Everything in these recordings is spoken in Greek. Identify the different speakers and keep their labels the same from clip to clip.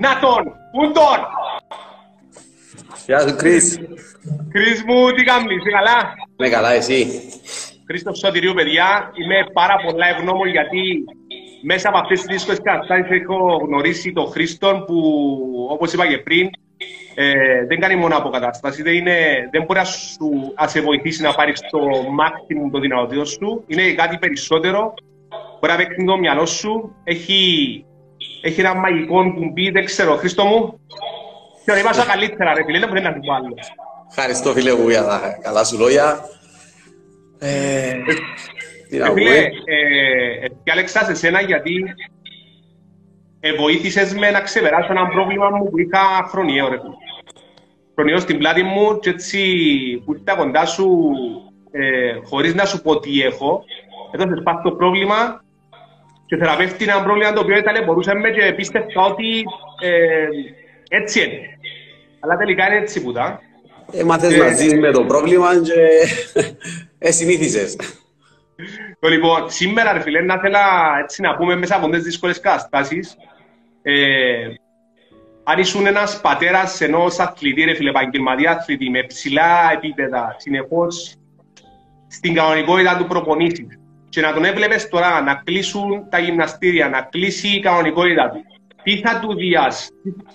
Speaker 1: Να τον, πού τον;
Speaker 2: Γεια σου, Κρίς.
Speaker 1: Κρίς μου, τι κάνεις, είσαι καλά;
Speaker 2: Ναι, καλά, εσύ;
Speaker 1: Χρήστος Σωτηρίου, παιδιά, είμαι πάρα πολλά ευγνώμων γιατί μέσα από αυτές τις δύσκολες καταστάσεις έχω γνωρίσει τον Χρήστον που, όπως είπα και πριν, ε, δεν κάνει μόνο αποκατάσταση, δεν, είναι, δεν μπορεί να, σου, να σε βοηθήσει να πάρεις το maximum το δυνατοτήτων σου. Είναι κάτι περισσότερο. Μπορεί να παίξει το μυαλό σου. Έχει, έχει ένα μαγικό κουμπί, δεν ξέρω, Χρήστο μου. Και ονείμασα καλύτερα, ρε φίλε, δεν μπορεί να την πω άλλο.
Speaker 2: Ευχαριστώ, φίλε μου, για τα καλά σου λόγια. Ε, τι να
Speaker 1: Ε, Φίλε,
Speaker 2: πούμε.
Speaker 1: ε, διάλεξα σε σένα γιατί ε, βοήθησες με να ξεπεράσω ένα πρόβλημα μου που είχα χρονιαίο, ρε φίλε. Χρονιαίο στην πλάτη μου και έτσι που ήρθα κοντά σου ε, χωρίς να σου πω τι έχω, έδωσες πας το πρόβλημα και θεραπεύτηκε ένα πρόβλημα το οποίο ταλαιπωρούσαμε και πίστευα ότι ε, έτσι είναι. Αλλά τελικά είναι έτσι που τα.
Speaker 2: Έμαθες
Speaker 1: ε,
Speaker 2: να ζεις με το πρόβλημα και ε, συνήθισες.
Speaker 1: Το λοιπόν, σήμερα ρε φίλε, να θέλα έτσι να πούμε μέσα από τις δύσκολες καταστάσεις ε, αν ήσουν ένας πατέρας ενός αθλητή, ρε φίλε, επαγγελματία αθλητή με ψηλά επίπεδα, συνεχώς στην κανονικότητα του προπονήσεις και να τον έβλεπες τώρα να κλείσουν τα γυμναστήρια, να κλείσει η κανονικότητα του. Τι θα του διάς,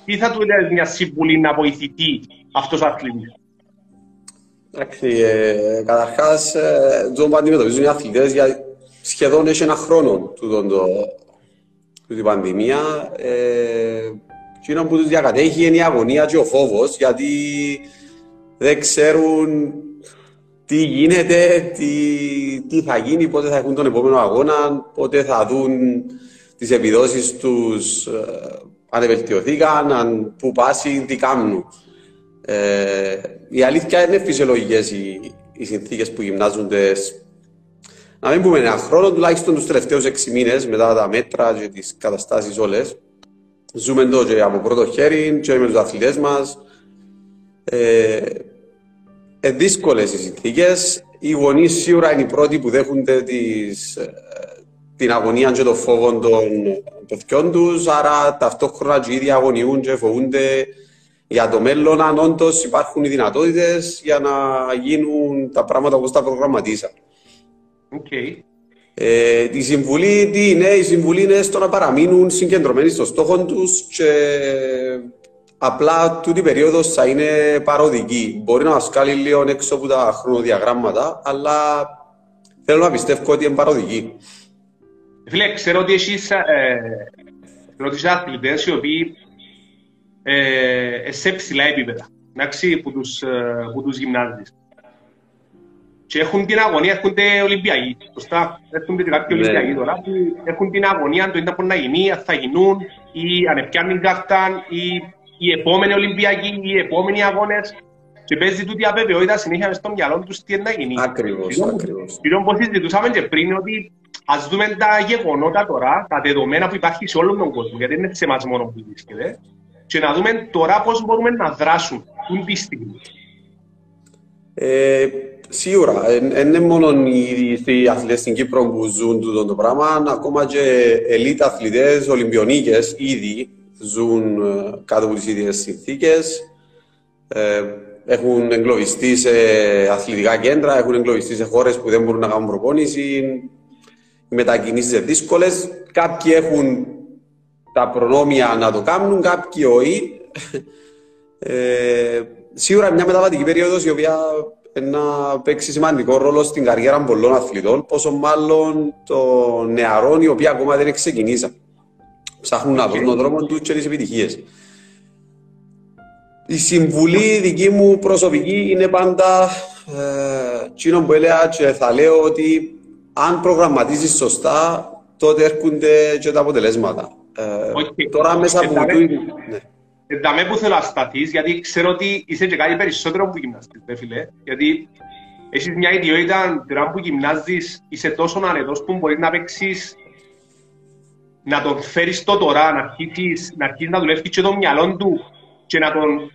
Speaker 1: τι θα του δεις μια συμβουλή να βοηθηθεί αυτός ο αθλητής;
Speaker 2: Εντάξει, ε, καταρχάς, ε, το που αντιμετωπίζουν οι αθλητές για σχεδόν έχει ένα χρόνο τούτον το, τούτη η πανδημία. Ε, εκείνο που τους διακατέχει είναι η αγωνία και ο φόβος, γιατί δεν ξέρουν τι γίνεται, τι, τι θα γίνει, πότε θα έχουν τον επόμενο αγώνα, πότε θα δουν τις επιδόσεις τους, ε, αν βελτιωθήκαν, αν πού πάσει, τι κάνουν. Ε, η αλήθεια είναι φυσιολογικές οι, οι συνθήκες που γυμνάζονται σ- να μην πούμε ένα χρόνο, τουλάχιστον τους τελευταίους έξι μήνες μετά τα μέτρα και τις καταστάσεις όλες. Ζούμε το και από πρώτο χέρι και με τους αθλητές μας. Ε, ε, δύσκολες οι συνθήκες. Οι γονείς σίγουρα είναι οι πρώτοι που δέχονται τις, ε, την αγωνία και το φόβο των παιδιών τους, άρα ταυτόχρονα και οι ίδιοι αγωνιούν και φοβούνται για το μέλλον αν όντως υπάρχουν οι δυνατότητες για να γίνουν τα πράγματα όπως τα προγραμματίσαν.
Speaker 1: Οκ.
Speaker 2: Ε, η συμβουλή τι είναι, η συμβουλή είναι στο να παραμείνουν συγκεντρωμένοι στο στόχο τους και απλά τούτη η περίοδος θα είναι παροδική. Μπορεί να μας κάνει λίγο έξω από τα χρονοδιαγράμματα, αλλά θέλω να πιστεύω ότι είναι παροδική.
Speaker 1: Φίλε, ξέρω ότι εσείς ε, ρωτήσατε αθλητές οι οποίοι ε, σε ψηλά επίπεδα, εντάξει, που τους, ε, που τους γυμνάζεις. Και έχουν την αγωνία, έρχονται Ολυμπιακοί, σωστά. Έρχονται κάποιοι
Speaker 2: Ναι.
Speaker 1: Ολυμπιακοί τώρα που έχουν την αγωνία, το είναι που να γίνει, αν θα γίνουν, ή αν πιάνουν κάρτα, ή οι επόμενοι Ολυμπιακοί, οι επόμενοι αγώνες. Και παίζει τούτη αβεβαιότητα συνέχεια μες στο μυαλό τους τι είναι να γίνει.
Speaker 2: Ακριβώς,
Speaker 1: Φίλο μου,
Speaker 2: ακριβώς.
Speaker 1: φίλο μου, όπως συζητούσαμε και πριν, ότι ας δούμε τα γεγονότα τώρα, τα δεδομένα που υπάρχει σε όλον τον κόσμο, γιατί δεν είναι σε εμάς μόνο που βρίσκεται, και να δούμε τώρα πώς μπορούμε να δράσουμε την τη στιγμή.
Speaker 2: Ε, σίγουρα, δεν είναι μόνο οι, οι αθλητές στην Κύπρο που ζουν τούτο το πράγμα, ακόμα και ελίτ αθλητές, Ολυμπιονίκες ήδη ζουν ε, κάτω από τις ίδιες συνθήκες. Ε, έχουν εγκλωβιστεί σε αθλητικά κέντρα, έχουν εγκλωβιστεί σε χώρες που δεν μπορούν να κάνουν προπόνηση. Οι μετακινήσεις είναι δύσκολες. Κάποιοι έχουν τα προνόμια να το κάνουν, κάποιοι όχι. Ε, σίγουρα μια μεταβατική περίοδος η οποία να παίξει σημαντικό ρόλο στην καριέρα πολλών αθλητών, πόσο μάλλον των νεαρών οι οποίοι ακόμα δεν ξεκινήσαν. Ψάχνουν να βρουν τον δρόμο τους και τις επιτυχίες. Η συμβουλή δική μου προσωπική είναι πάντα ε, εκείνο που έλεγα και θα λέω ότι αν προγραμματίζεις σωστά, τότε έρχονται και τα αποτελέσματα. Ε,
Speaker 1: Οκ.
Speaker 2: Τώρα μέσα από...
Speaker 1: Εντάξει.
Speaker 2: τούτη- ναι.
Speaker 1: Εν δαμέ που θέλω να σταθείς, γιατί ξέρω ότι είσαι και κάτι περισσότερο που γυμναστής, ρε φίλε. Γιατί έχεις μια ιδιότητα, τώρα που γυμνάζεις, είσαι τόσο αρετός που μπορείς να παίξεις, να τον φέρεις το τώρα, να αρχίσεις να, αρχίσεις να δουλεύεις και το μυαλό του και να τον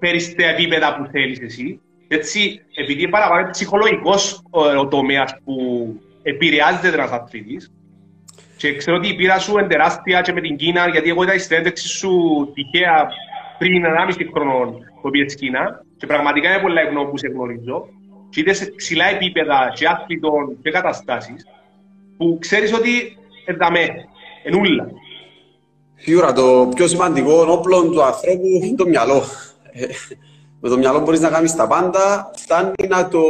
Speaker 1: φέρεις στα επίπεδα που θέλεις εσύ. Έτσι, επειδή είναι παραπάνω ψυχολογικός ο, ο τομέας που επηρεάζεται ένας αθλητής, και Και ξέρω ότι η πείρα σου είναι τεράστια και με την Κίνα, γιατί εγώ είδα η συνέντευξη σου τυχαία πριν 1,5 χρόνο που πήγε στην Κίνα. Και πραγματικά είναι πολλά ευγνώμη που σε γνωρίζω. Και είδες σε ψηλά επίπεδα και άθλητων και καταστάσεις που ξέρεις ότι ενταμέ, ενούλα.
Speaker 2: Σίγουρα το πιο σημαντικό όπλο του ανθρώπου είναι το μυαλό. Ε, με το μυαλό μπορείς να κάνεις τα πάντα, φτάνει να το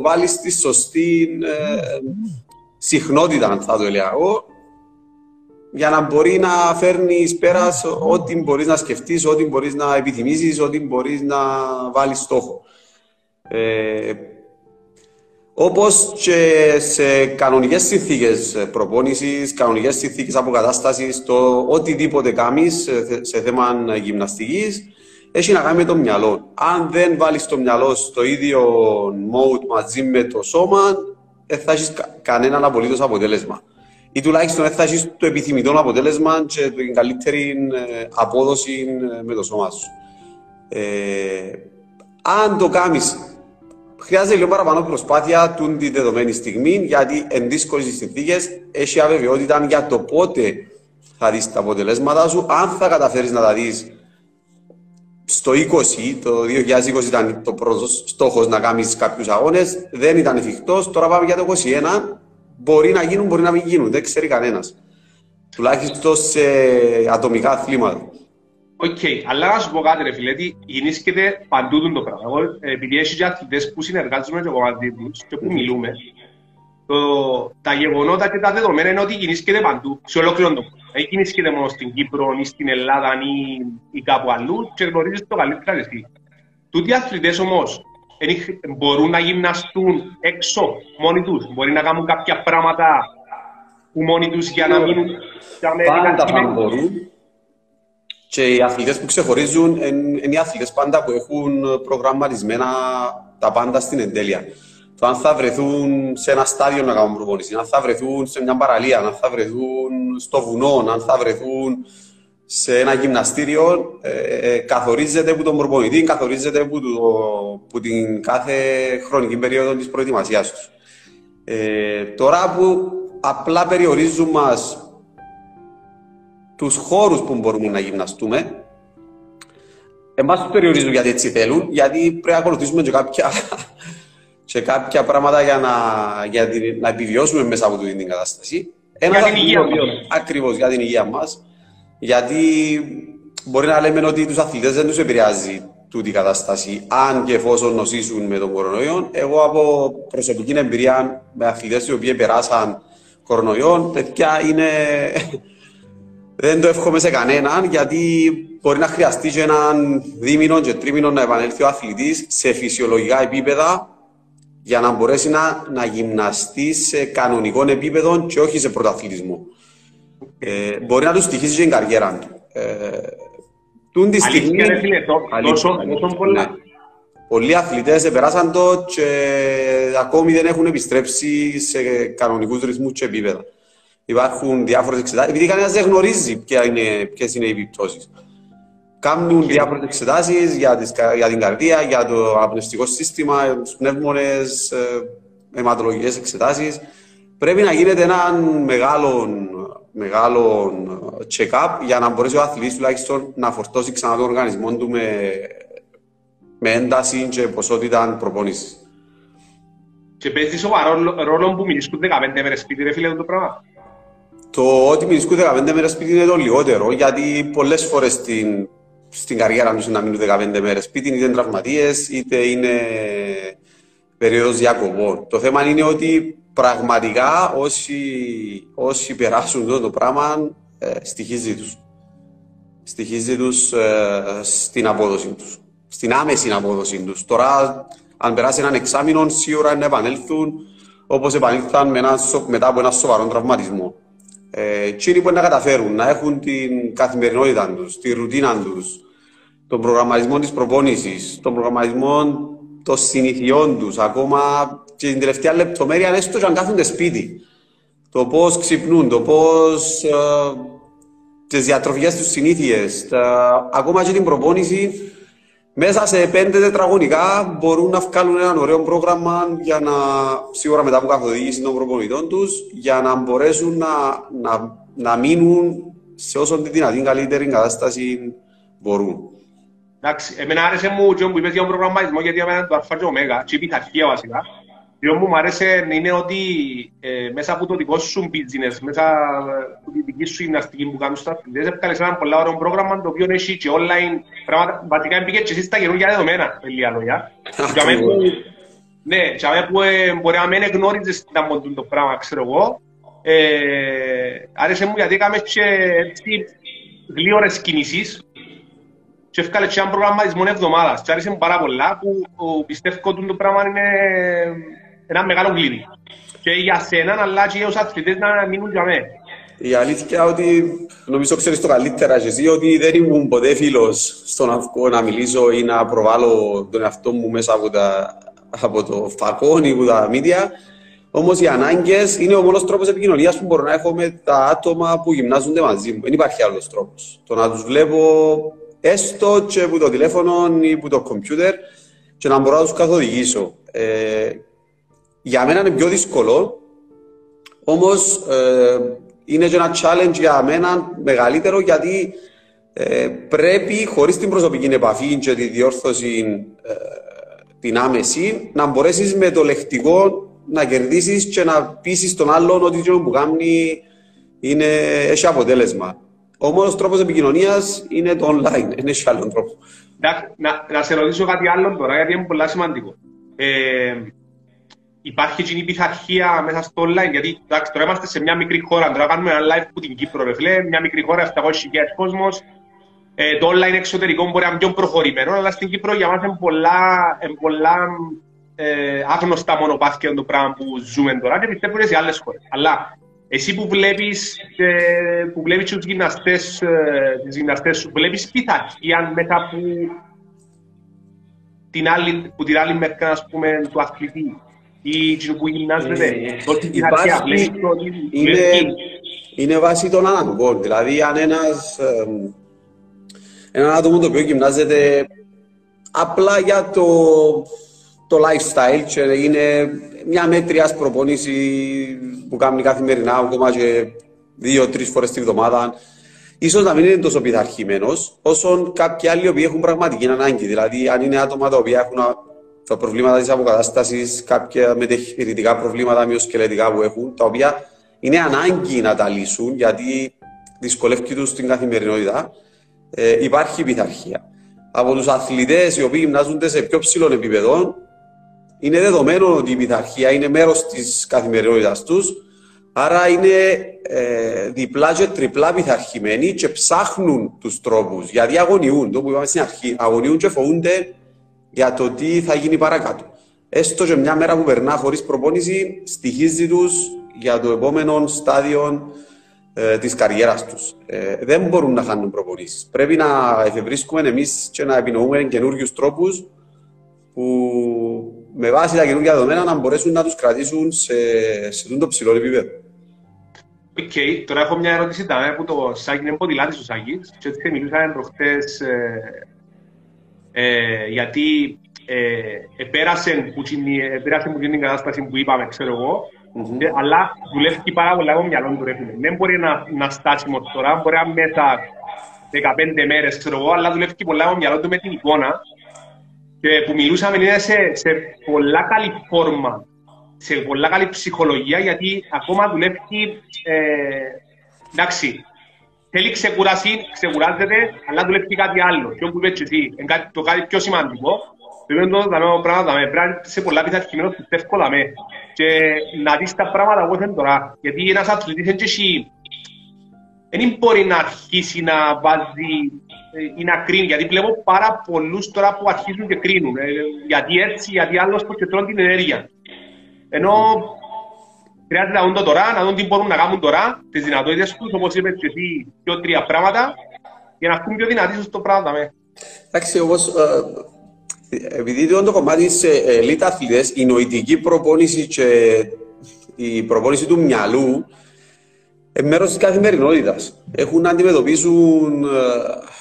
Speaker 2: βάλεις στη σωστή ε, συχνότητα, αν θα το έλεγα εγώ, για να μπορεί να φέρνεις πέρα ό,τι μπορείς να σκεφτείς, ό,τι μπορείς να επιθυμήσει, ό,τι μπορείς να βάλεις στόχο. Ε, Όπως και σε κανονικές συνθήκες προπόνησης, κανονικές συνθήκες αποκατάστασης, το οτιδήποτε κάνεις σε θέμα γυμναστικής, έχει να κάνει με το μυαλό. Αν δεν βάλεις το μυαλό στο ίδιο mode μαζί με το σώμα, δεν θα έχεις κανένα απολύτως αποτέλεσμα. Ή τουλάχιστον δεν θα έχεις το επιθυμητό αποτέλεσμα και την καλύτερη ε, απόδοση ε, με το σώμα σου. Ε, αν το κάνεις Χρειάζεται λίγο παραπάνω προσπάθεια του τη δεδομένη στιγμή, γιατί εν δύσκολες συνθήκες έχει αβεβαιότητα για το πότε θα δεις τα αποτελέσματα σου. Αν θα καταφέρεις να τα δεις στο 20, το 2020 ήταν το πρώτος στόχος να κάνεις κάποιους αγώνες, δεν ήταν εφικτός. Τώρα πάμε για το 2021. Μπορεί να γίνουν, μπορεί να μην γίνουν, δεν ξέρει κανένας. Τουλάχιστον σε ατομικά αθλήματα.
Speaker 1: OK, okay, αλλά να σου πω κάτι ρε φίλε, ότι γινίσκεται παντού το πράγμα. Εγώ, επειδή έχει και αθλητές που συνεργάζομαι και εγώ μαζί τους και που μιλούμε, το, τα γεγονότα και τα δεδομένα είναι ότι γεννήσκεται παντού, σε ολόκληρο το κόσμο. Δεν γεννήσκεται μόνο στην Κύπρο ή στην Ελλάδα ή, ή κάπου αλλού και γνωρίζεις το καλύτερα εσύ. Τούτοι οι αθλητές όμως μπορούν να γυμναστούν έξω μόνοι τους, μπορεί να κάνουν κάποια πράγματα που μόνοι τους για να μείνουν...
Speaker 2: Πάντα μπορούν και οι αθλητές που ξεχωρίζουν είναι οι αθλητές πάντα που έχουν προγραμματισμένα τα πάντα στην εντέλεια. Το αν θα βρεθούν σε ένα στάδιο να κάνουν προπόνηση, αν θα βρεθούν σε μια παραλία, αν θα βρεθούν στο βουνό, αν θα βρεθούν σε ένα γυμναστήριο, ε, ε, καθορίζεται από τον προπονητή, καθορίζεται από, το, από την κάθε χρονική περίοδο της προετοιμασίας τους. Ε, τώρα που απλά περιορίζουν μας τους χώρους που μπορούμε να γυμναστούμε. Εμάς τους περιορίζουν γιατί έτσι θέλουν, γιατί πρέπει να ακολουθήσουμε και κάποια, και κάποια πράγματα για να, για την, να επιβιώσουμε μέσα από την κατάσταση.
Speaker 1: Ένα για την υγεία μας.
Speaker 2: Ακριβώς, για την υγεία μας. Γιατί μπορεί να λέμε ότι τους αθλητές δεν τους επηρεάζει τούτη η κατάσταση, αν και εφόσον νοσήσουν με τον κορονοϊό. Εγώ από προσωπική εμπειρία με αθλητές οι οποίοι περάσαν κορονοϊό, τέτοια είναι δεν το εύχομαι σε κανέναν, γιατί μπορεί να χρειαστεί και έναν δίμηνο και τρίμηνο να επανέλθει ο αθλητής σε φυσιολογικά επίπεδα για να μπορέσει να, να γυμναστεί σε κανονικό επίπεδο και όχι σε πρωταθλητισμό. Ε, μπορεί να του στοιχήσει και η καριέρα του. Ε,
Speaker 1: τούν τη στιγμή... Αλήθεια, τόσο, τόσο πολλά. Ναι.
Speaker 2: Πολλοί αθλητές επεράσαν το και ακόμη δεν έχουν επιστρέψει σε κανονικούς ρυθμούς και επίπεδα. Υπάρχουν διάφορες εξετάσεις, επειδή κανένας δεν γνωρίζει ποιε είναι, ποιες είναι οι επιπτώσεις. Κάνουν διάφορες εξετάσεις για, για, την καρδία, για το απνευστικό σύστημα, για τους πνεύμονες, ε, αιματολογικές εξετάσεις. Πρέπει να γίνεται ένα μεγάλο, μεγάλο check-up για να μπορέσει ο αθλητής τουλάχιστον να φορτώσει ξανά τον οργανισμό του με, με ένταση και ποσότητα προπόνησης.
Speaker 1: Και παίζει σοβαρό ρόλο που μιλήσεις 15 μέρες σπίτι, ρε φίλε, το πράγμα.
Speaker 2: Το ότι μείνουν 15 μέρες σπίτι είναι το λιγότερο, γιατί πολλές φορές στην, στην καριέρα του να μείνουν 15 μέρες σπίτι, είτε είναι τραυματίες, είτε είναι περίοδος διακοπών. Το θέμα είναι ότι πραγματικά όσοι, όσοι περάσουν αυτό το πράγμα, ε, στοιχίζει τους. Στοιχίζει τους ε, στην απόδοση τους. Στην άμεση απόδοση τους. Τώρα, αν περάσει έναν εξάμεινο, σίγουρα να επανέλθουν όπως επανήλθαν μετά από ένα σοβαρό τραυματισμό ε, εκείνοι που να καταφέρουν να έχουν την καθημερινότητα τους, τη ρουτίνα τους, τον προγραμματισμό της προπόνησης, τον προγραμματισμό των συνηθιών τους, ακόμα και την τελευταία λεπτομέρεια, έστω και αν κάθονται σπίτι. Το πώς ξυπνούν, το πώς ε, τις διατροφικές τους συνήθειες, ακόμα και την προπόνηση, μέσα σε πέντε τετραγωνικά μπορούν να βγάλουν ένα ωραίο πρόγραμμα για να, σίγουρα μετά από καθοδήγηση των προπονητών τους, για να μπορέσουν να, να να μείνουν σε όσο τη δυνατή καλύτερη κατάσταση μπορούν.
Speaker 1: Εντάξει, εμένα άρεσε μου και που είπες για τον προγραμματισμό, γιατί εμένα το αλφα και ωμέγα, και η πειθαρχία βασικά. Το μου άρεσε είναι ότι ε, μέσα από το δικό σου business, μέσα από τη δική σου γυμναστική που κάνουν στους αθλητές, έφκαλες ένα πολύ ωραίο πρόγραμμα το οποίο έχει και online πράγματα. Βασικά έμπηκε και εσύ στα καινούργια δεδομένα, με λίγα λόγια. Ναι, και που ε, μπορεί να μην γνώριζες να μποντούν το πράγμα, ξέρω εγώ. Ε, άρεσε μου γιατί έκαμε και έτσι γλύωρες κινήσεις και έφκαλε και ένα προγραμματισμό εβδομάδας. Και άρεσε μου πάρα πολλά που πιστεύω ότι το πράγμα είναι ένα μεγάλο κλειδί. Και για σένα, αλλά και για τους αθλητές να μείνουν για μένα.
Speaker 2: Η αλήθεια ότι νομίζω ξέρεις το καλύτερα και εσύ ότι δεν ήμουν ποτέ φίλος στον αυκό να μιλήσω ή να προβάλλω τον εαυτό μου μέσα από, τα, από το φακόν ή από τα μίδια. Όμως οι ανάγκες είναι ο μόνος τρόπος επικοινωνίας που μπορώ να έχω με τα άτομα που γυμνάζονται μαζί μου. Δεν υπάρχει άλλος τρόπος. Το να τους βλέπω έστω και από το τηλέφωνο ή από το κομπιούτερ και να μπορώ να τους καθοδηγήσω. Ε, για μένα είναι πιο δύσκολο, όμως ε, είναι και ένα challenge για μένα μεγαλύτερο γιατί ε, πρέπει χωρίς την προσωπική επαφή και τη διόρθωση ε, την άμεση να μπορέσεις με το λεκτικό να κερδίσεις και να πείσεις τον άλλον ότι το που κάνει είναι, έχει αποτέλεσμα. Ο μόνο τρόπος επικοινωνίας είναι το online, δεν έχει άλλον τρόπο.
Speaker 1: Να, να, να σε ρωτήσω κάτι άλλο τώρα, γιατί είναι πολύ σημαντικό. Ε, υπάρχει και η πειθαρχία μέσα στο online, γιατί εντάξει, τώρα είμαστε σε μια μικρή χώρα, τώρα κάνουμε ένα live που την Κύπρο, ρε φίλε, μια μικρή χώρα, 700.000 κόσμος. Ε, το online εξωτερικό μπορεί να είναι πιο προχωρημένο, αλλά στην Κύπρο για μας είναι πολλά, είναι πολλά ε, άγνωστα μονοπάτια το πράγμα που ζούμε τώρα και πιστεύω είναι σε άλλες χώρες. Αλλά εσύ που βλέπεις, ε, που βλέπεις τους γυμναστές, ε, τις γυμναστές σου, βλέπεις πειθαρχία μετά από την άλλη, που την άλλη μερικά, ας πούμε, του αθλητή; Ή που γυμνάζεται. Ε,
Speaker 2: υπάρχει, είναι, είναι βάση των αναγκών. Δηλαδή, αν ένας, ε, ένα άτομο το οποίο γυμνάζεται απλά για το το lifestyle και είναι μια μέτρια προπονήση που κάνει καθημερινά, ακόμα και δύο-τρει φορές τη βδομάδα. σω να μην είναι τόσο πειθαρχημένος όσο κάποιοι άλλοι που έχουν πραγματική ανάγκη. Δηλαδή, αν είναι άτομα τα οποία έχουν τα προβλήματα της αποκατάστασης, κάποια μετεχειρητικά προβλήματα μειοσκελετικά που έχουν, τα οποία είναι ανάγκη να τα λύσουν γιατί δυσκολεύει τους στην καθημερινότητα, ε, υπάρχει πειθαρχία. Από τους αθλητές οι οποίοι γυμνάζονται σε πιο ψηλών επίπεδο, είναι δεδομένο ότι η πειθαρχία είναι μέρος της καθημερινότητας τους, άρα είναι ε, διπλά και τριπλά πειθαρχημένοι και ψάχνουν τους τρόπους, γιατί αγωνιούν, το που είπαμε στην αρχή, αγωνιούν και φοβούνται για το τι θα γίνει παρακάτω. Έστω και μια μέρα που περνά χωρίς προπόνηση, στοιχίζει τους για το επόμενο στάδιο ε, της καριέρας τους. Ε, δεν μπορούν να χάνουν προπονήσεις. Πρέπει να εφευρίσκουμε εμείς και να επινοούμε καινούριους τρόπους που με βάση τα καινούργια δεδομένα να μπορέσουν να τους κρατήσουν σε, σε το ψηλό επίπεδο.
Speaker 1: OK, okay. τώρα έχω μια ερώτηση τα που το Σάκη είναι ποδηλάτης ο Σάκης και έτσι μιλούσαμε προχτές ε, ε, γιατί ε, επέρασε που, επέρασε που την κατάσταση που είπαμε, ξέρω εγώ, mm-hmm. ε, αλλά δουλεύει πάρα πολλά από μυαλό του ρε Δεν μπορεί να, να στάσει τώρα, μπορεί να μέσα 15 μέρες, ξέρω εγώ, αλλά δουλεύει πολλά από μυαλό του με την εικόνα. Και που μιλούσαμε είναι σε, σε πολλά καλή φόρμα, σε πολλά καλή ψυχολογία, γιατί ακόμα δουλεύει, ε, εντάξει, θέλει ξεκουρασή, ξεκουράζεται, αλλά δουλεύει κάτι άλλο. Και όπου είπες εσύ, το κάτι πιο σημαντικό, πρέπει να το δούμε πράγματα, με πρέπει σε πολλά πειθαρχημένος πιστεύω δαμε. Και να δεις τα πράγματα όπως είναι τώρα. Γιατί ένας αθλητής έτσι δεν μπορεί να αρχίσει να βάζει ή να κρίνει. Γιατί βλέπω πάρα πολλούς τώρα που αρχίζουν και κρίνουν. Ε, γιατί έτσι, γιατί άλλο που και τρώνε την ενέργεια. Ενώ χρειάζεται να δουν το τώρα, να δουν τι μπορούν να κάνουν τώρα, τις δυνατότητες τους, όπως είπες και εσύ, δύο τρία πράγματα, για να έχουν πιο δυνατοί στο πράγμα.
Speaker 2: Εντάξει, όμως, ε, επειδή το κομμάτι σε ελίτ αθλητέ, η νοητική προπόνηση και η προπόνηση του μυαλού είναι μέρος της καθημερινότητας. Έχουν να αντιμετωπίσουν ε,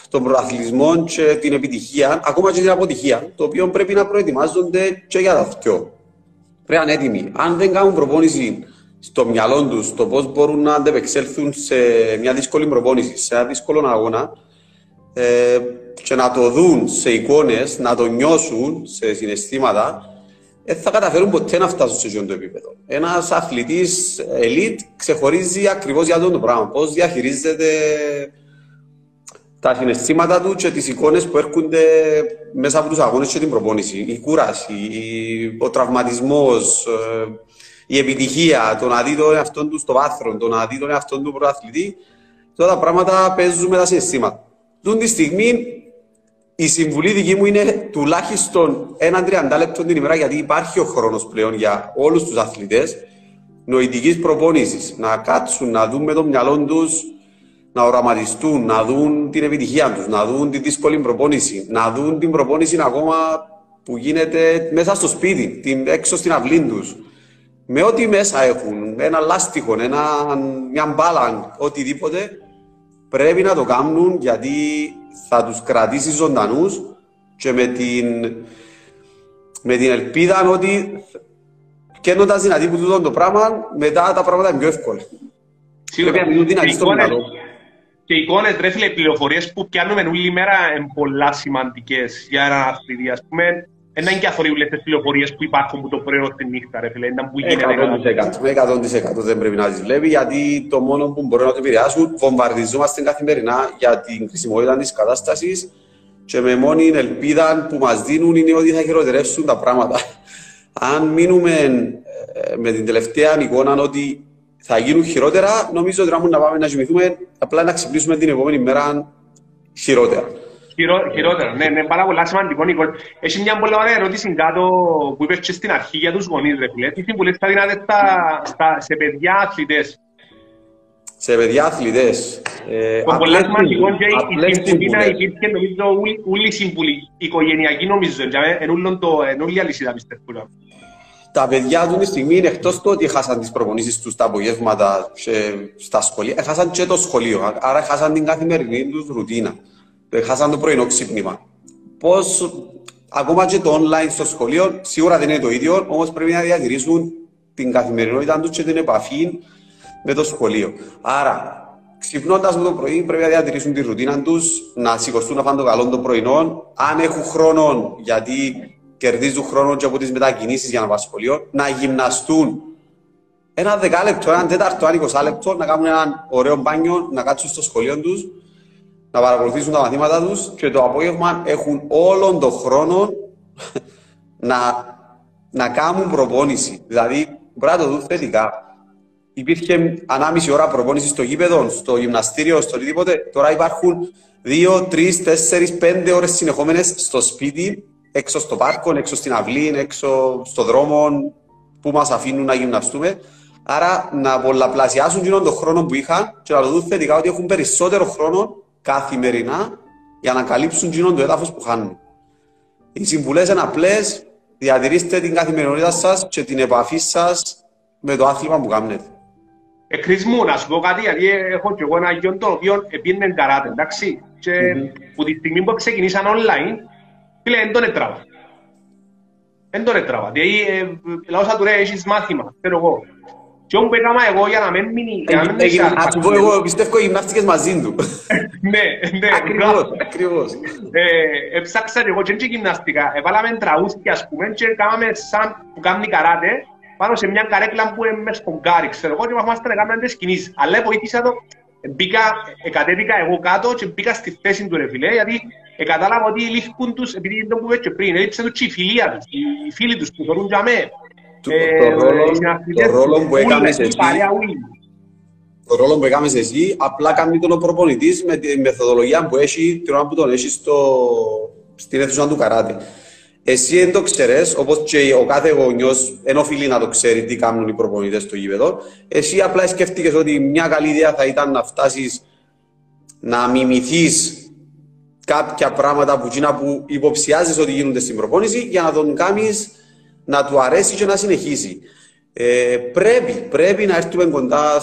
Speaker 2: τον προαθλισμό και την επιτυχία, ακόμα και την αποτυχία, το οποίο πρέπει να προετοιμάζονται και για τα δυο. Πρέπει να είναι έτοιμοι. Αν δεν κάνουν προπόνηση στο μυαλό τους το πώς μπορούν να αντεπεξέλθουν σε μια δύσκολη προπόνηση, σε ένα δύσκολο αγώνα ε, και να το δουν σε εικόνες, να το νιώσουν σε συναισθήματα, δεν θα καταφέρουν ποτέ να φτάσουν σε αυτό το επίπεδο. Ένας αθλητής elite ξεχωρίζει ακριβώς για αυτό το πράγμα. Πώς διαχειρίζεται τα συναισθήματα του και τις εικόνες που έρχονται μέσα από τους αγώνες και την προπόνηση. Η κούραση, ο τραυματισμός, ε, η επιτυχία, το να δει τον εαυτό του στο βάθρο, το να δει τον εαυτό του πρωταθλητή, Τώρα τα πράγματα παίζουν με τα συναισθήματα. Τούν τη στιγμή η συμβουλή δική μου είναι τουλάχιστον έναν 30 λεπτό την ημέρα, γιατί υπάρχει ο χρόνος πλέον για όλους τους αθλητές νοητικής προπόνησης. Να κάτσουν, να δουν με το μυαλό τους, να οραματιστούν, να δουν την επιτυχία τους, να δουν τη δύσκολη προπόνηση, να δουν την προπόνηση ακόμα που γίνεται μέσα στο σπίτι, την, έξω στην αυλή τους. Με ό,τι μέσα έχουν, ένα λάστιχο, ένα, μια μπάλα, οτιδήποτε, πρέπει να το κάνουν γιατί θα τους κρατήσει ζωντανούς και με την, με την ελπίδα ότι καίνοντας δυνατή που τούτο το πράγμα, μετά τα πράγματα είναι πιο εύκολα.
Speaker 1: Πρέπει να μείνουν δυνατοί στο μυαλό. Και οι εικόνες, ρε φίλε, οι πληροφορίες που πιάνουμε όλη μέρα είναι πολλά σημαντικές για έναν αθλητή. Ας πούμε, δεν είναι και αθωρίου τις πληροφορίες που υπάρχουν που το πρωί τη νύχτα, ρε φίλε. Είναι που
Speaker 2: γίνεται. 100%, 100% δεν πρέπει να τις βλέπει, γιατί το μόνο που μπορεί να το επηρεάσουν, βομβαρδιζόμαστε καθημερινά για την χρησιμότητα της κατάστασης και με μόνη ελπίδα που μας δίνουν είναι ότι θα χειροτερεύσουν τα πράγματα. Αν μείνουμε ε, με την τελευταία εικόνα ότι θα γίνουν χειρότερα, νομίζω ότι να πάμε να κοιμηθούμε, απλά να ξυπνήσουμε την επόμενη μέρα χειρότερα.
Speaker 1: Χειρότερα, ναι, ναι, πάρα πολλά σημαντικό, Νίκολ. Έχει μια πολύ ωραία ερώτηση κάτω που είπες και στην αρχή για τους γονείς, ρε φίλε. Τι συμβουλές θα δίνατε σε παιδιά αθλητές;
Speaker 2: Σε παιδιά αθλητές.
Speaker 1: Ε, το πολύ σημαντικό και η συμβουλή να υπήρχε νομίζω όλη η συμβουλή, οικογενειακή νομίζω, εν όλη η αλυσίδα πιστεύω.
Speaker 2: Τα παιδιά του τη στιγμή είναι εκτός του ότι χάσαν τις προπονήσεις τους τα απογεύματα στα σχολεία, έχασαν και το σχολείο. Άρα χάσαν την καθημερινή τους ρουτίνα χάσαν το πρωινό ξύπνημα. Πώς, ακόμα και το online στο σχολείο, σίγουρα δεν είναι το ίδιο, όμως πρέπει να διατηρήσουν την καθημερινότητα τους και την επαφή με το σχολείο. Άρα, ξυπνώντας με το πρωί, πρέπει να διατηρήσουν τη ρουτίνα τους, να σηκωστούν να φάνε το καλό των πρωινών. Αν έχουν χρόνο, γιατί κερδίζουν χρόνο και από τις μετακινήσεις για να πάνε σχολείο, να γυμναστούν ένα δεκάλεπτο, ένα τέταρτο, ένα εικοσάλεπτο, να κάνουν ένα ωραίο μπάνιο, να κάτσουν στο σχολείο τους να παρακολουθήσουν τα μαθήματα τους και το απόγευμα έχουν όλον τον χρόνο να, να κάνουν προπόνηση. Δηλαδή, πρέπει να το δουν θετικά. Υπήρχε ανάμιση ώρα προπόνηση στο γήπεδο, στο γυμναστήριο, στο οτιδήποτε. Τώρα υπάρχουν δύο, τρεις, τέσσερις, πέντε ώρες συνεχόμενες στο σπίτι, έξω στο πάρκο, έξω στην αυλή, έξω στο δρόμο που μας αφήνουν να γυμναστούμε. Άρα να πολλαπλασιάσουν τον χρόνο που είχαν και να το δουν θετικά ότι έχουν περισσότερο χρόνο καθημερινά για να καλύψουν εκείνον το έδαφος που χάνουν. Οι συμβουλές είναι απλέ. Διατηρήστε την καθημερινότητα σας και την επαφή σας με το άθλημα που κάνετε.
Speaker 1: Ε, μου, να σου πω κάτι, γιατί έχω και εγώ ένα γιο το οποίο επίνε καράτε, εντάξει. Και mm-hmm. που τη στιγμή που ξεκινήσαν online, φίλε, δεν τον έτραβα. Δεν τον έτραβα. Δηλαδή, ε, λαός θα του λέει, έχεις μάθημα, ξέρω εγώ. Και όπου έκανα εγώ για να μην μείνει...
Speaker 2: Να σου πω εγώ, πιστεύω γυμνάστηκες μαζί του.
Speaker 1: Ναι, ναι.
Speaker 2: Ακριβώς, ακριβώς.
Speaker 1: Ε, έψαξα εγώ και γυμναστικά. Έβαλαμε τραούστια, ας πούμε, και κάναμε σαν που κάνει καράτε, πάνω σε μια καρέκλα που είναι μέσα στον κάρι, ξέρω εγώ, και μαθήμαστε να κάνουμε τις κινήσεις. Αλλά βοήθησα το, μπήκα, κατέβηκα εγώ κάτω και μπήκα στη θέση του ρε φιλέ, γιατί κατάλαβα ότι λήφκουν τους, επειδή δεν το που και πριν, έλειψε τους και η φιλία τους, οι φίλοι τους που θεωρούν για μέ,
Speaker 2: το ρόλο που έκανες εσύ, το ρόλο που έκαμες εσύ, απλά κάνει τον προπονητής με τη μεθοδολογία που έχει, την ώρα που τον έχεις στο, στην αίθουσα του καράτη. Εσύ δεν το ξέρεις, όπως και ο κάθε γονιός δεν οφείλει να το ξέρει τι κάνουν οι προπονητές στο γήπεδο. Εσύ απλά σκέφτηκες ότι μια καλή ιδέα θα ήταν να φτάσεις να μιμηθείς κάποια πράγματα που, που υποψιάζεις ότι γίνονται στην προπόνηση για να τον κάνεις να του αρέσει και να συνεχίσει. Ε, πρέπει, πρέπει να έρθουμε κοντά.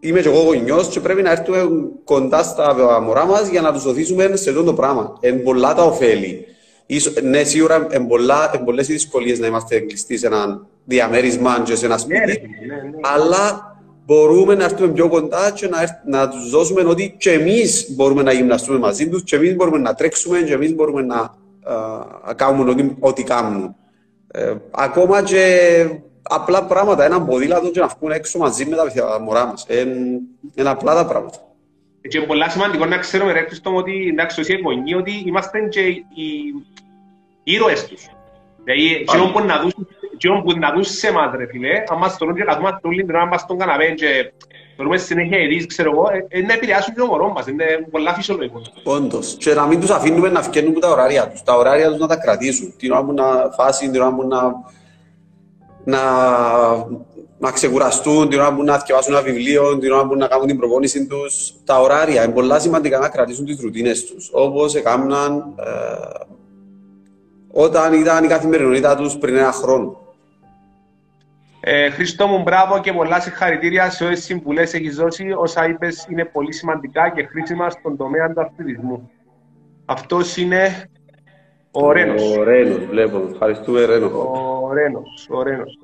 Speaker 2: Είμαι και εγώ γονιός και πρέπει να έρθουμε κοντά στα μωρά μας για να τους οθήσουμε σε αυτό το πράγμα. Εν πολλά τα ωφέλη. ναι, σίγουρα εν πολλές οι δυσκολίες να είμαστε κλειστοί σε έναν διαμέρισμα και σε ένα
Speaker 1: Ναι,
Speaker 2: σπίτι.
Speaker 1: ρε, ναι, ναι.
Speaker 2: αλλά μπορούμε να έρθουμε πιο κοντά και να, έρθ- να τους δώσουμε ότι και εμείς μπορούμε να γυμναστούμε μαζί τους και εμείς μπορούμε να τρέξουμε και εμείς μπορούμε να, α, να κάνουμε ό,τι, ό,τι κάνουν. Ε, ακόμα και απλά πράγματα, ένα ποδήλατο και να βγουν έξω μαζί με τα παιδιά μωρά μας. Ε, είναι απλά τα πράγματα.
Speaker 1: Και είναι πολλά σημαντικό να ξέρουμε ρε Χριστό ότι εντάξει όσοι γονεί ότι είμαστε και οι ήρωες τους. Δηλαδή, εκείνο που να δουν- εκείνο που να δουν σε εμάς ρε φίλε, αν μας θεωρούν και καθόμαστε όλοι την ώρα μας στον καναπέ και θεωρούμε συνέχεια ειδήσεις, ξέρω εγώ, ε, ε, να επηρεάσουν και το μωρό μας, είναι πολλά φυσιολογικό.
Speaker 2: Όντως. Και να μην τους αφήνουμε να βγαίνουν από τα ωράρια τους. Τα ωράρια τους να τα κρατήσουν. Την ώρα που να φάσουν, την ώρα που να, να, να ξεκουραστούν, την ώρα που να διαβάσουν ένα βιβλίο, την ώρα που να κάνουν την προπόνηση τους. Τα ωράρια είναι πολλά σημαντικά να κρατήσουν τις ρουτίνες τους. Όπως έκαναν ε, όταν ήταν η καθημερινότητα τους πριν ένα χρόνο.
Speaker 1: Ε, Χριστό μου, μπράβο και πολλά συγχαρητήρια σε όσες συμβουλές έχεις δώσει. Όσα είπες είναι πολύ σημαντικά και χρήσιμα στον τομέα του αθλητισμού. Αυτός είναι ο Ρένος.
Speaker 2: Ο Ρένος, βλέπω. Ευχαριστούμε, Ρένο.
Speaker 1: Ο Ρένος, ο Ρένος.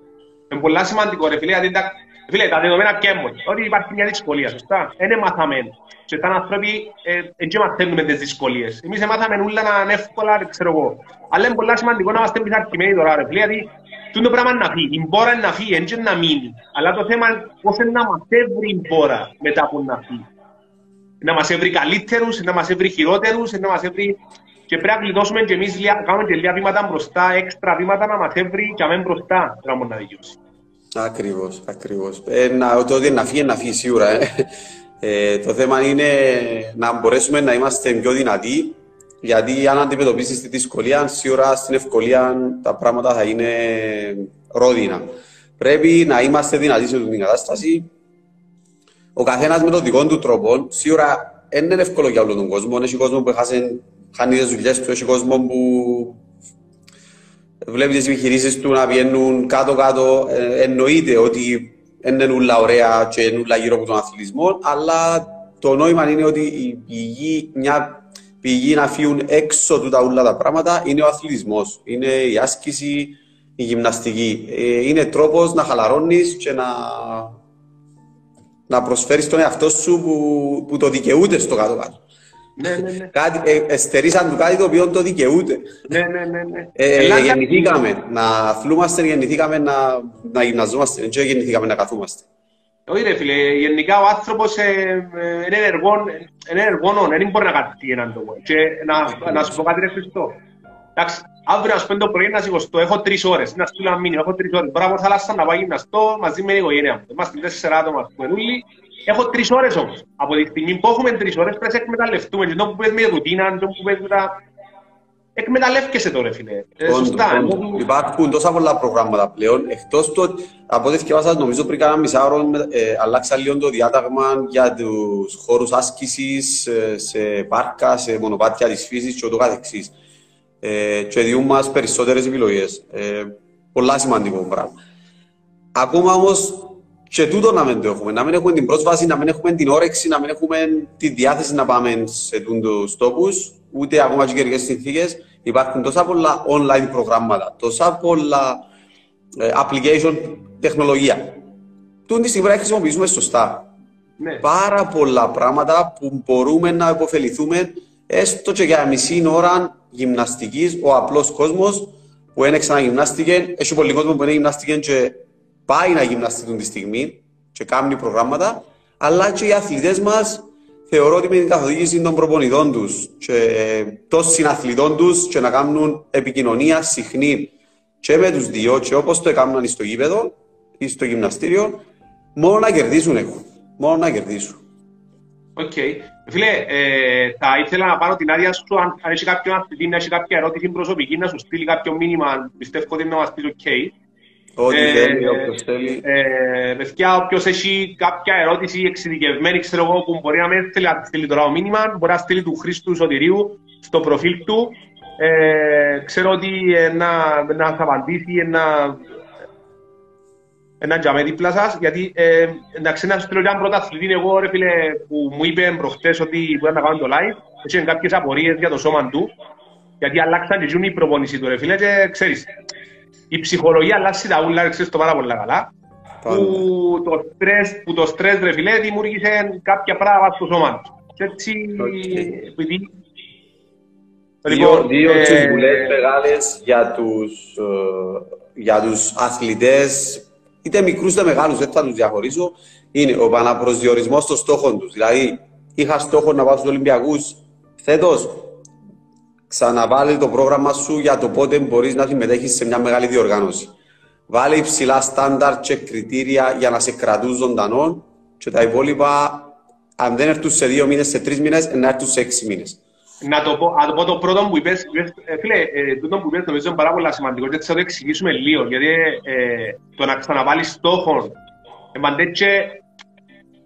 Speaker 1: Είναι πολλά σημαντικό ρε φίλε, γιατί τα, φίλε, τα δεδομένα πιέμουν. Ότι υπάρχει μια δυσκολία, σωστά. Είναι μαθαμένο. Και σαν άνθρωποι δεν ε, μαθαίνουμε τις δυσκολίες. Εμείς μάθαμε όλα να είναι εύκολα, δεν ξέρω εγώ. Αλλά είναι πολλά σημαντικό να είμαστε πειθαρχημένοι τώρα ρε φίλε, γιατί τούτο πράγμα να φύγει. Η μπόρα είναι να φύγει, δεν να μείνει. Αλλά το θέμα είναι πώς είναι να μας έβρει η μπόρα μετά από να φύγει. Να μας έβρει καλύτερους, να μας έβρει χειρότερους, να μας έβρει... Και πρέπει να κλειδώσουμε και εμείς λιά- κάνουμε και λίγα βήματα μπροστά, έξτρα βήματα να μας έβρει και αμέν μπροστά. Πρέπει να να δικαιώσει.
Speaker 2: Ακριβώς, ακριβώς. Ε, να, το ότι να φύγει, να φύγει σίγουρα. Ε. Ε, το θέμα είναι να μπορέσουμε να είμαστε πιο δυνατοί, γιατί αν αντιμετωπίσεις τη δυσκολία, σίγουρα στην ευκολία τα πράγματα θα είναι ρόδινα. Πρέπει να είμαστε δυνατοί σε αυτή την κατάσταση. Ο καθένας με τον δικό του τρόπο, σίγουρα δεν είναι εύκολο για όλο τον κόσμο. Έχει κόσμο που έχασε, χάνει τις δουλειές του, έχει κόσμο που βλέπει τις επιχειρήσεις του να βγαίνουν κάτω-κάτω. Ε, εννοείται ότι δεν είναι όλα ωραία και είναι όλα γύρω από τον αθλητισμό, αλλά το νόημα είναι ότι η πηγή, μια πηγή να φύγουν έξω του τα όλα τα πράγματα είναι ο αθλητισμός. Είναι η άσκηση, η γυμναστική. Ε, είναι τρόπος να χαλαρώνεις και να, να προσφέρεις τον εαυτό σου που, που το δικαιούται στο κάτω-κάτω.
Speaker 1: Ναι, ναι, ναι.
Speaker 2: Κάτι, ε, εστερήσαν του κάτι το οποίο το δικαιούται.
Speaker 1: ναι, ναι, ναι, ναι.
Speaker 2: Ε,
Speaker 1: Ελλάδα-
Speaker 2: γεννηθήκαμε να αθλούμαστε, γεννηθήκαμε να, να γυμναζόμαστε, δεν γεννηθήκαμε να καθούμαστε.
Speaker 1: Όχι ρε φίλε, γενικά ο άνθρωπος ε, ε, είναι ενεργόν, είναι ενεργόν, δεν μπορεί να κάνει έναν τόπο. Και να, να σου πω κάτι ρε Χριστό. Εντάξει, αύριο ας πούμε το πρωί να σηκωστώ, έχω τρεις ώρες, να στείλω ένα μήνυμα, έχω τρεις ώρες. Μπορώ να πω θάλασσα να πάω γυμναστώ μαζί με την οικογένεια μου. Είμαστε τέσσερα άτομα, ας πούμε, όλοι. Έχω τρεις ώρες όμως. Από τη στιγμή που έχουμε τρεις ώρες πρέπει να σε εκμεταλλευτούμε. Και το που πες με ρουτίνα, το που πες με τα... Εκμεταλλεύκεσαι τώρα, φίλε. Ε,
Speaker 2: Όντως,
Speaker 1: σωστά.
Speaker 2: όντως.
Speaker 1: Εγώ-
Speaker 2: Υπάρχουν τόσα πολλά προγράμματα πλέον. Εκτός το ότι, από ό,τι θυκευάσα, νομίζω πριν κάνα μισάωρο, ε, αλλάξα λίγο το διάταγμα για τους χώρους άσκησης ε, σε πάρκα, σε μονοπάτια της φύσης και ούτω καθεξής. Ε, και διούν μας περισσότερες επιλογές. Ε, πολλά σημαντικό πράγμα. Ακόμα όμως και τούτο να μην το έχουμε, να μην έχουμε την πρόσβαση, να μην έχουμε την όρεξη, να μην έχουμε τη διάθεση να πάμε σε τούτους τόπους, ούτε ακόμα και καιρικές συνθήκες. Υπάρχουν τόσα πολλά online προγράμματα, τόσα πολλά ε, application τεχνολογία. Τούν τη στιγμή πρέπει να χρησιμοποιήσουμε σωστά.
Speaker 1: Ναι.
Speaker 2: Πάρα πολλά πράγματα που μπορούμε να υποφεληθούμε έστω και για μισή ώρα γυμναστικής, ο απλός κόσμος που είναι ξαναγυμνάστηκε, έχει πολύ κόσμο που είναι γυμνάστηκε και πάει να γυμναστεί τη στιγμή και κάνει προγράμματα, αλλά και οι αθλητές μας θεωρώ ότι με την καθοδήγηση των προπονητών τους και ε, των συναθλητών τους και να κάνουν επικοινωνία συχνή και με τους δύο και όπως το έκαναν στο γήπεδο ή στο γυμναστήριο, μόνο να κερδίσουν έχουν. Μόνο να κερδίσουν.
Speaker 1: Οκ. Φίλε, ε, θα ήθελα να πάρω την άδεια σου, αν, αν έχει κάποιον αθλητή, να έχει κάποια ερώτηση προσωπική, να σου στείλει κάποιο μήνυμα, πιστεύω ότι να μας πεις οκ.
Speaker 2: Ό,τι
Speaker 1: Ε,
Speaker 2: θέλει, όποιος θέλει.
Speaker 1: Ε, παιδιά, όποιος έχει κάποια ερώτηση εξειδικευμένη, ξέρω εγώ, που μπορεί να μην θέλει να στείλει τώρα ο μήνυμα, μπορεί να στείλει του Χρήστου Σωτηρίου στο προφίλ του. Ε, ξέρω ότι ε, να, να θα απαντήσει, ε, να, ένα τζαμέ δίπλα σας, γιατί ε, εντάξει να σου στείλω έναν πρωταθλητή εγώ ρε φίλε που μου είπε προχτές ότι μπορεί να κάνω το live, έχει κάποιες απορίες για το σώμα του, γιατί αλλάξαν και ζουν η προπόνηση του ρε φίλε και ξέρεις, η ψυχολογία αλλάζει τα ούλα, ξέρεις το πάρα πολύ καλά. Που το, στρες, που το στρες, ρε φιλέ, δημιούργησε κάποια πράγματα στο σώμα τους. Και έτσι, επειδή...
Speaker 2: Δύο, λοιπόν, δύο ε... συμβουλές μεγάλες για τους, ε, για τους αθλητές, είτε μικρούς είτε μεγάλους, δεν θα τους διαχωρίσω, είναι ο επαναπροσδιορισμός των στόχων τους. Δηλαδή, είχα στόχο να πάω στους Ολυμπιακούς φέτος, ξαναβάλει το πρόγραμμα σου για το πότε μπορείς να συμμετέχει σε μια μεγάλη διοργάνωση. Βάλε υψηλά στάνταρ και κριτήρια για να σε κρατούν ζωντανό και τα υπόλοιπα, αν δεν έρθουν σε δύο μήνες, σε τρεις μήνες, να έρθουν σε έξι μήνες.
Speaker 1: Να το πω, να το, πω το πρώτο που είπες, ε, φίλε, ε, τούτο που είπες νομίζω είναι πάρα πολύ σημαντικό και θα το εξηγήσουμε λίγο, γιατί ε, το να ξαναβάλεις στόχο, ε,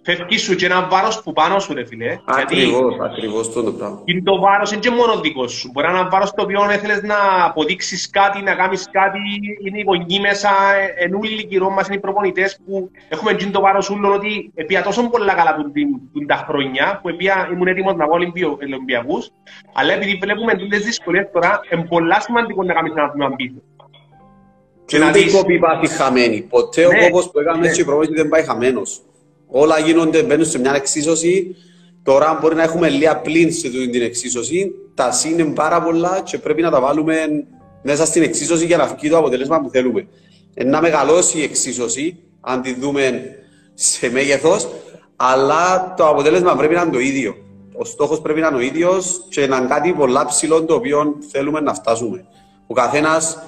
Speaker 1: φεύγει σου και ένα βάρος που πάνω σου, ρε φίλε.
Speaker 2: Ακριβώς, Γιατί ακριβώς το πράγμα.
Speaker 1: Είναι το βάρος είναι και μόνο δικό σου. Μπορεί να είναι ένα βάρος το οποίο θέλεις να αποδείξεις κάτι, να κάνεις κάτι, είναι οι γονείς μέσα, εν όλοι γύρω μας είναι οι προπονητές που έχουμε και το βάρος ούλων ότι επία τόσο πολλά καλά του, του, τα χρόνια που επία ήμουν έτοιμος να βγω Ολυμπιακούς, αλλά επειδή βλέπουμε τις δυσκολίες τώρα, είναι πολλά σημαντικό να κάνεις ένα βήμα πίσω.
Speaker 2: Και ούτε η κόπη πάει χαμένη. Ποτέ ο ναι, κόπος που έκαμε έτσι ναι. δεν πάει χαμένος όλα γίνονται, μπαίνουν σε μια εξίσωση. Τώρα μπορεί να έχουμε λίγα πλήνς σε την εξίσωση. Τα συν είναι πάρα πολλά και πρέπει να τα βάλουμε μέσα στην εξίσωση για να βγει το αποτέλεσμα που θέλουμε. Να μεγαλώσει η εξίσωση, αν τη δούμε σε μέγεθος, αλλά το αποτέλεσμα πρέπει να είναι το ίδιο. Ο στόχος πρέπει να είναι ο ίδιος και να είναι κάτι πολλά ψηλό το οποίο θέλουμε να φτάσουμε. Ο καθένας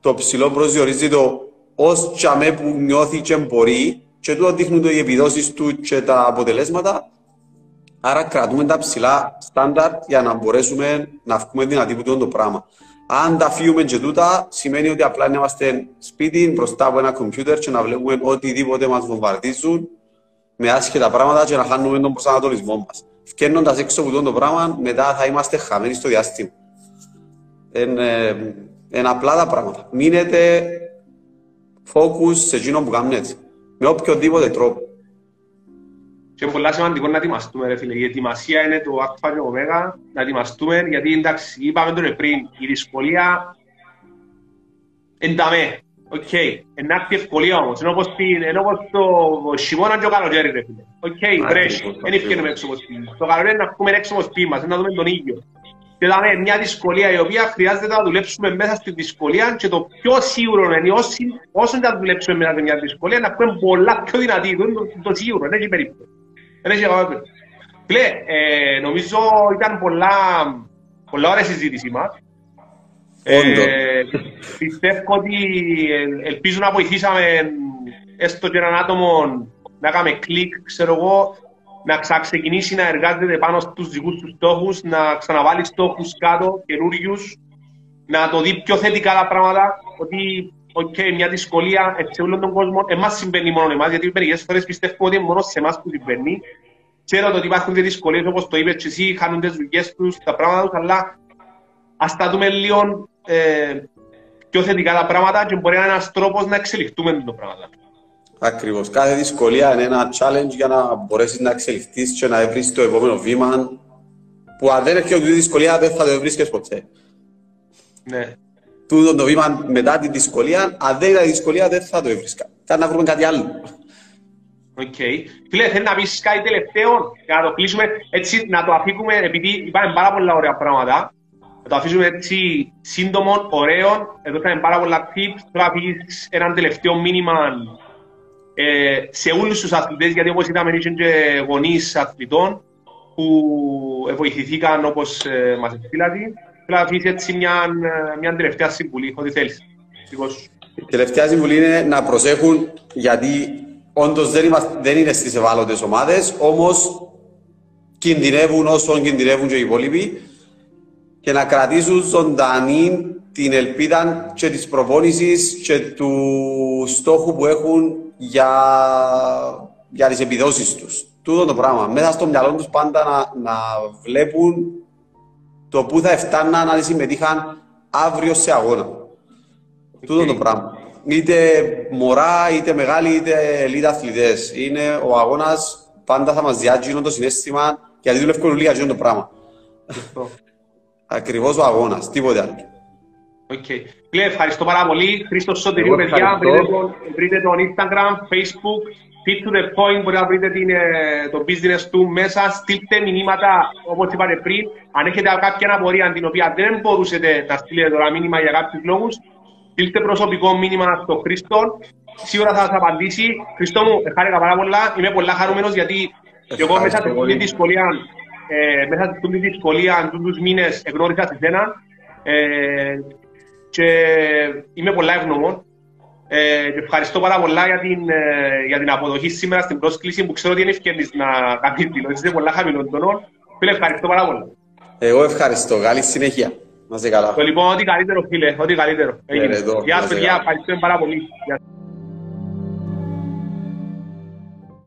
Speaker 2: το ψηλό προσδιορίζει το ως τσαμέ που νιώθει και μπορεί και τούτο δείχνουν το οι επιδόσεις του και τα αποτελέσματα. Άρα κρατούμε τα ψηλά στάνταρ για να μπορέσουμε να βγούμε δυνατοί από το πράγμα. Αν τα φύγουμε και τούτα, σημαίνει ότι απλά είμαστε σπίτι μπροστά από ένα κομπιούτερ και να βλέπουμε οτιδήποτε μας βομβαρδίζουν με άσχετα πράγματα και να χάνουμε τον προσανατολισμό μας. Φκένοντας έξω από το πράγμα, μετά θα είμαστε χαμένοι στο διάστημα. Είναι, είναι απλά τα πράγματα. Μείνετε focus σε εκείνο που κάνουμε έτσι με οποιοδήποτε τρόπο.
Speaker 1: Και είναι πολύ σημαντικό να ετοιμαστούμε, ρε φίλε. Η ετοιμασία είναι το α και ω να ετοιμαστούμε, γιατί εντάξει, είπαμε τώρα πριν, η δυσκολία εν δαμέ. Οκ, είναι αυτή ευκολία όμως, είναι όπως, είναι όπως το χειμώνα και ο καλοκαίρι, ρε φίλε. Οκ, βρέχει, δεν εφκαίννουμε έξω από σπίτι. Το καλοκαίρι να βγούμε έξω από σπίτι μας, να δούμε τον ήλιο. Και δάμε μια δυσκολία η οποία χρειάζεται να δουλέψουμε μέσα στη δυσκολία και το πιο σίγουρο είναι όσοι, όσο θα δουλέψουμε μέσα σε μια δυσκολία να πούμε πολλά πιο δυνατή. Το, το, το σίγουρο, δεν έχει περίπτωση. Δεν έχει περίπτωση. Πλέ, ε, νομίζω ήταν πολλά, πολλά ωραία συζήτηση μας. Ε, πιστεύω ότι ελπίζω να βοηθήσαμε έστω και έναν άτομο να κάνουμε κλικ, ξέρω εγώ, να ξεκινήσει να εργάζεται πάνω στους δικούς του στόχους, να ξαναβάλει στόχους κάτω, καινούριους, να το δει πιο θετικά τα πράγματα, ότι okay, μια δυσκολία σε όλον τον κόσμο, εμάς συμβαίνει μόνο εμάς, γιατί μερικές φορές πιστεύω ότι είναι μόνο σε εμάς που συμβαίνει. Ξέρω ότι υπάρχουν δυσκολίες, όπως το είπες και εσύ, χάνουν τις δουλειές τους, τα πράγματα τους, αλλά ας τα δούμε λίγο ε, πιο θετικά τα πράγματα και μπορεί να είναι ένας τρόπος να εξελιχτούμε το πράγματα.
Speaker 2: Ακριβώς. Κάθε δυσκολία είναι ένα challenge για να μπορέσεις να εξελιχθείς και να βρεις το επόμενο βήμα. Που αν δεν έρχεται η δυσκολία, δεν θα το βρίσκεις ποτέ.
Speaker 1: Ναι.
Speaker 2: Τούτο το βήμα μετά τη δυσκολία, αν δεν ήταν δυσκολία, δεν θα το έβρισκα. Θα να βρούμε κάτι άλλο.
Speaker 1: OK. Okay. Φίλε, θέλεις να πεις κάτι τελευταίο; Για να το κλείσουμε έτσι, να το αφήσουμε, επειδή υπάρχουν πάρα πολλά ωραία πράγματα. Να το αφήσουμε έτσι σύντομο, ωραίο. Εδώ θα είναι πάρα πολλά tips. Τώρα αφήσεις ένα τελευταίο μήνυμα ε, σε όλους τους αθλητές, γιατί όπως είδαμε είχαν και γονείς αθλητών που βοηθηθήκαν όπως ε, μας εξήλατε. Θέλω να αφήσεις έτσι μια, μια τελευταία συμβουλή, ό,τι θέλεις.
Speaker 2: Η τελευταία συμβουλή είναι να προσέχουν γιατί όντως δεν, είμαστε, δεν είναι στις ευάλωτες ομάδες, όμως κινδυνεύουν όσο κινδυνεύουν και οι υπόλοιποι και να κρατήσουν ζωντανή την ελπίδα και της προπόνησης και του στόχου που έχουν για, για τις επιδόσεις τους. Τούτο το πράγμα. Μέσα στο μυαλό τους πάντα να, να βλέπουν το πού θα εφτάναν αν συμμετείχαν αύριο σε αγώνα. Okay. Τούτο το πράγμα. Είτε μωρά, είτε μεγάλοι, είτε ελίτ αθλητές. Είναι ο αγώνας πάντα θα μας διάγει το συνέστημα γιατί δουλεύουν λίγα αυτό το πράγμα. Ακριβώς ο αγώνας, τίποτε άλλο.
Speaker 1: Okay. Φίλε, ευχαριστώ πάρα πολύ. Χρήστος Σωτηρίου, παιδιά. Βρείτε το, βρείτε το Instagram, Facebook, fit to the point, μπορεί να βρείτε την, το business του μέσα. Στείλτε μηνύματα, όπως είπατε πριν. Αν έχετε κάποια απορία την οποία δεν μπορούσατε να στείλετε τώρα μήνυμα για κάποιους λόγους, στείλτε προσωπικό μήνυμα στον Χρήστο. Σίγουρα θα σας απαντήσει. Χρήστο μου, ευχαριστώ πάρα πολλά. Είμαι πολλά χαρούμενος γιατί εγώ μέσα σε αυτή τη δυσκολία, ε, μέσα σε αυτή τη δυσκολία, τους μήνες εγνώρισα σε σένα. Ε, και είμαι πολλά ευγνωμών. Ε, και ευχαριστώ πάρα πολλά για την, ε, για την αποδοχή σήμερα στην πρόσκληση που ξέρω ότι είναι ευκαιρνής να κάνεις δηλώσεις. Είναι πολλά χαμηλό τόνο. Φίλε, ευχαριστώ πάρα πολλά.
Speaker 2: Εγώ ευχαριστώ. Καλή συνέχεια. Να είσαι καλά.
Speaker 1: Το λοιπόν, ό,τι καλύτερο φίλε, ό,τι καλύτερο. Γεια σας παιδιά, ευχαριστώ πάρα πολύ. Γεια.